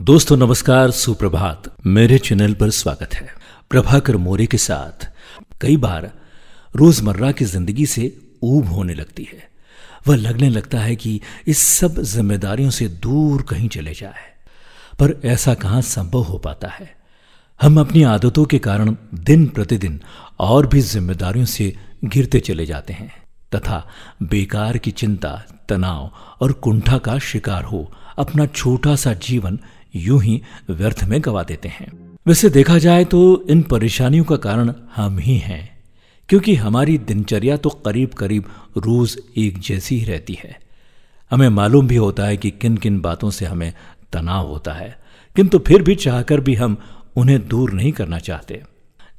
दोस्तों, नमस्कार, सुप्रभात। मेरे चैनल पर स्वागत है। प्रभाकर मोरे के साथ कई बार रोज़मर्रा की ज़िंदगी से ऊब होने लगती है। वह लगने लगता है कि इस सब जिम्मेदारियों से दूर कहीं चले जाए। पर ऐसा कहाँ संभव हो पाता है? हम अपनी आदतों के कारण दिन प्रतिदिन और भी जिम्मेदारियों से गिरते चले जाते हैं। तथा बेकार की चिंता, तनाव और कुंठा का शिकार हो अपना छोटा सा जीवन यूँ ही व्यर्थ में गवा देते हैं। वैसे देखा जाए तो इन परेशानियों का कारण हम ही हैं, क्योंकि हमारी दिनचर्या तो करीब करीब रोज एक जैसी ही रहती है। हमें मालूम भी होता है कि किन किन बातों से हमें तनाव होता है, किंतु फिर भी चाहकर भी हम उन्हें दूर नहीं करना चाहते।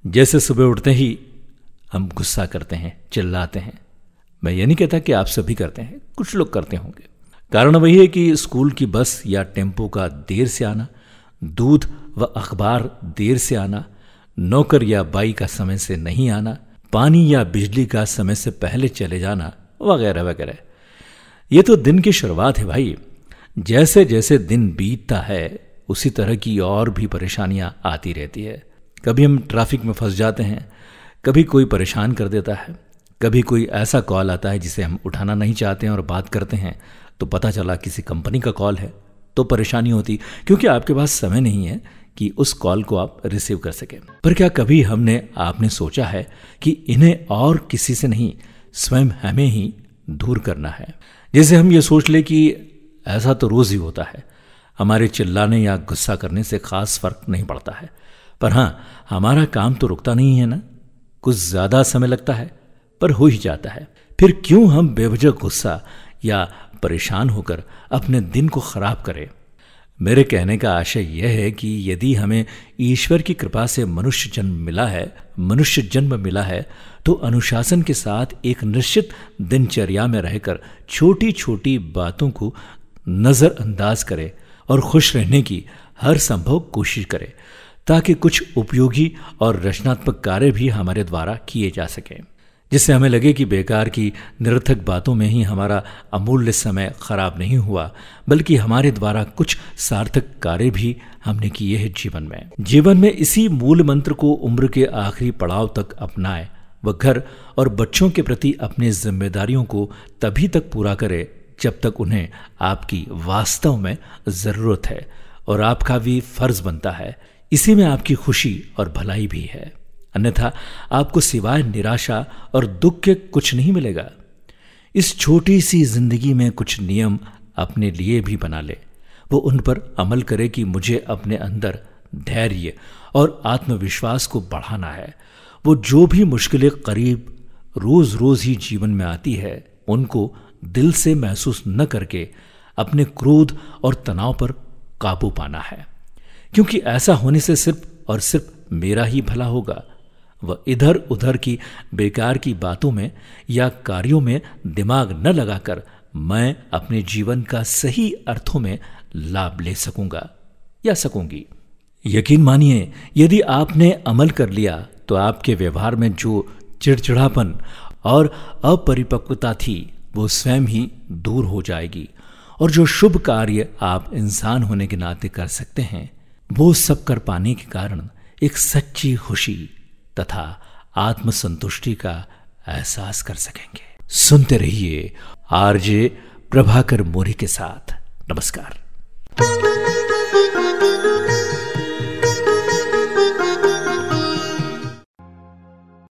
जैसे सुबह उठते ही हम गुस्सा करते हैं, चिल्लाते हैं। मैं ये नहीं कहता कि आप सभी करते हैं, कुछ लोग करते होंगे। कारण वही है कि स्कूल की बस या टेंपो का देर से आना, दूध व अखबार देर से आना, नौकर या बाई का समय से नहीं आना, पानी या बिजली का समय से पहले चले जाना वगैरह वगैरह। ये तो दिन की शुरुआत है भाई। जैसे जैसे दिन बीतता है, उसी तरह की और भी परेशानियाँ आती रहती है। कभी हम ट्रैफ़िक में फंस जाते हैं, कभी कोई परेशान कर देता है। कभी कोई ऐसा कॉल आता है जिसे हम उठाना नहीं चाहते हैं और बात करते हैं तो पता चला किसी कंपनी का कॉल है तो परेशानी होती, क्योंकि आपके पास समय नहीं है कि उस कॉल को आप रिसीव कर सकें। पर क्या कभी हमने, आपने सोचा है कि इन्हें और किसी से नहीं, स्वयं हमें ही दूर करना है? जैसे हम ये सोच ले कि ऐसा तो रोज ही होता है, हमारे चिल्लाने या गुस्सा करने से खास फ़र्क नहीं पड़ता है। पर हाँ हमारा काम तो रुकता नहीं है ना? कुछ ज़्यादा समय लगता है पर हो ही जाता है। फिर क्यों हम बेवजह गुस्सा या परेशान होकर अपने दिन को खराब करें? मेरे कहने का आशय यह है कि यदि हमें ईश्वर की कृपा से मनुष्य जन्म मिला है, मनुष्य जन्म मिला है तो अनुशासन के साथ एक निश्चित दिनचर्या में रहकर छोटी छोटी बातों को नज़रअंदाज करे और खुश रहने की हर संभव कोशिश करे, ताकि कुछ उपयोगी और रचनात्मक कार्य भी हमारे द्वारा किए जा सकें। जिससे हमें लगे कि बेकार की निरर्थक बातों में ही हमारा अमूल्य समय खराब नहीं हुआ, बल्कि हमारे द्वारा कुछ सार्थक कार्य भी हमने किए हैं जीवन में। जीवन में इसी मूल मंत्र को उम्र के आखिरी पड़ाव तक अपनाए। व घर और बच्चों के प्रति अपनी जिम्मेदारियों को तभी तक पूरा करे जब तक उन्हें आपकी वास्तव में ज़रूरत है और आपका भी फ़र्ज़ बनता है। इसी में आपकी खुशी और भलाई भी है। अन्यथा आपको सिवाय निराशा और दुख के कुछ नहीं मिलेगा। इस छोटी सी ज़िंदगी में कुछ नियम अपने लिए भी बना ले। वो उन पर अमल करे कि मुझे अपने अंदर धैर्य और आत्मविश्वास को बढ़ाना है। वो जो भी मुश्किलें करीब रोज रोज ही जीवन में आती है, उनको दिल से महसूस न करके अपने क्रोध और तनाव पर काबू पाना है। क्योंकि ऐसा होने से सिर्फ़ और सिर्फ़ मेरा ही भला होगा। वह इधर उधर की बेकार की बातों में या कार्यों में दिमाग न लगाकर मैं अपने जीवन का सही अर्थों में लाभ ले सकूँगा या सकूँगी। यकीन मानिए, यदि आपने अमल कर लिया तो आपके व्यवहार में जो चिड़चिड़ापन और अपरिपक्वता थी, वो स्वयं ही दूर हो जाएगी और जो शुभ कार्य आप इंसान होने के नाते कर सकते हैं, वो सब कर पाने के कारण एक सच्ची खुशी तथा आत्मसंतुष्टि का एहसास कर सकेंगे। सुनते रहिए आरजे प्रभाकर मोरी के साथ। नमस्कार।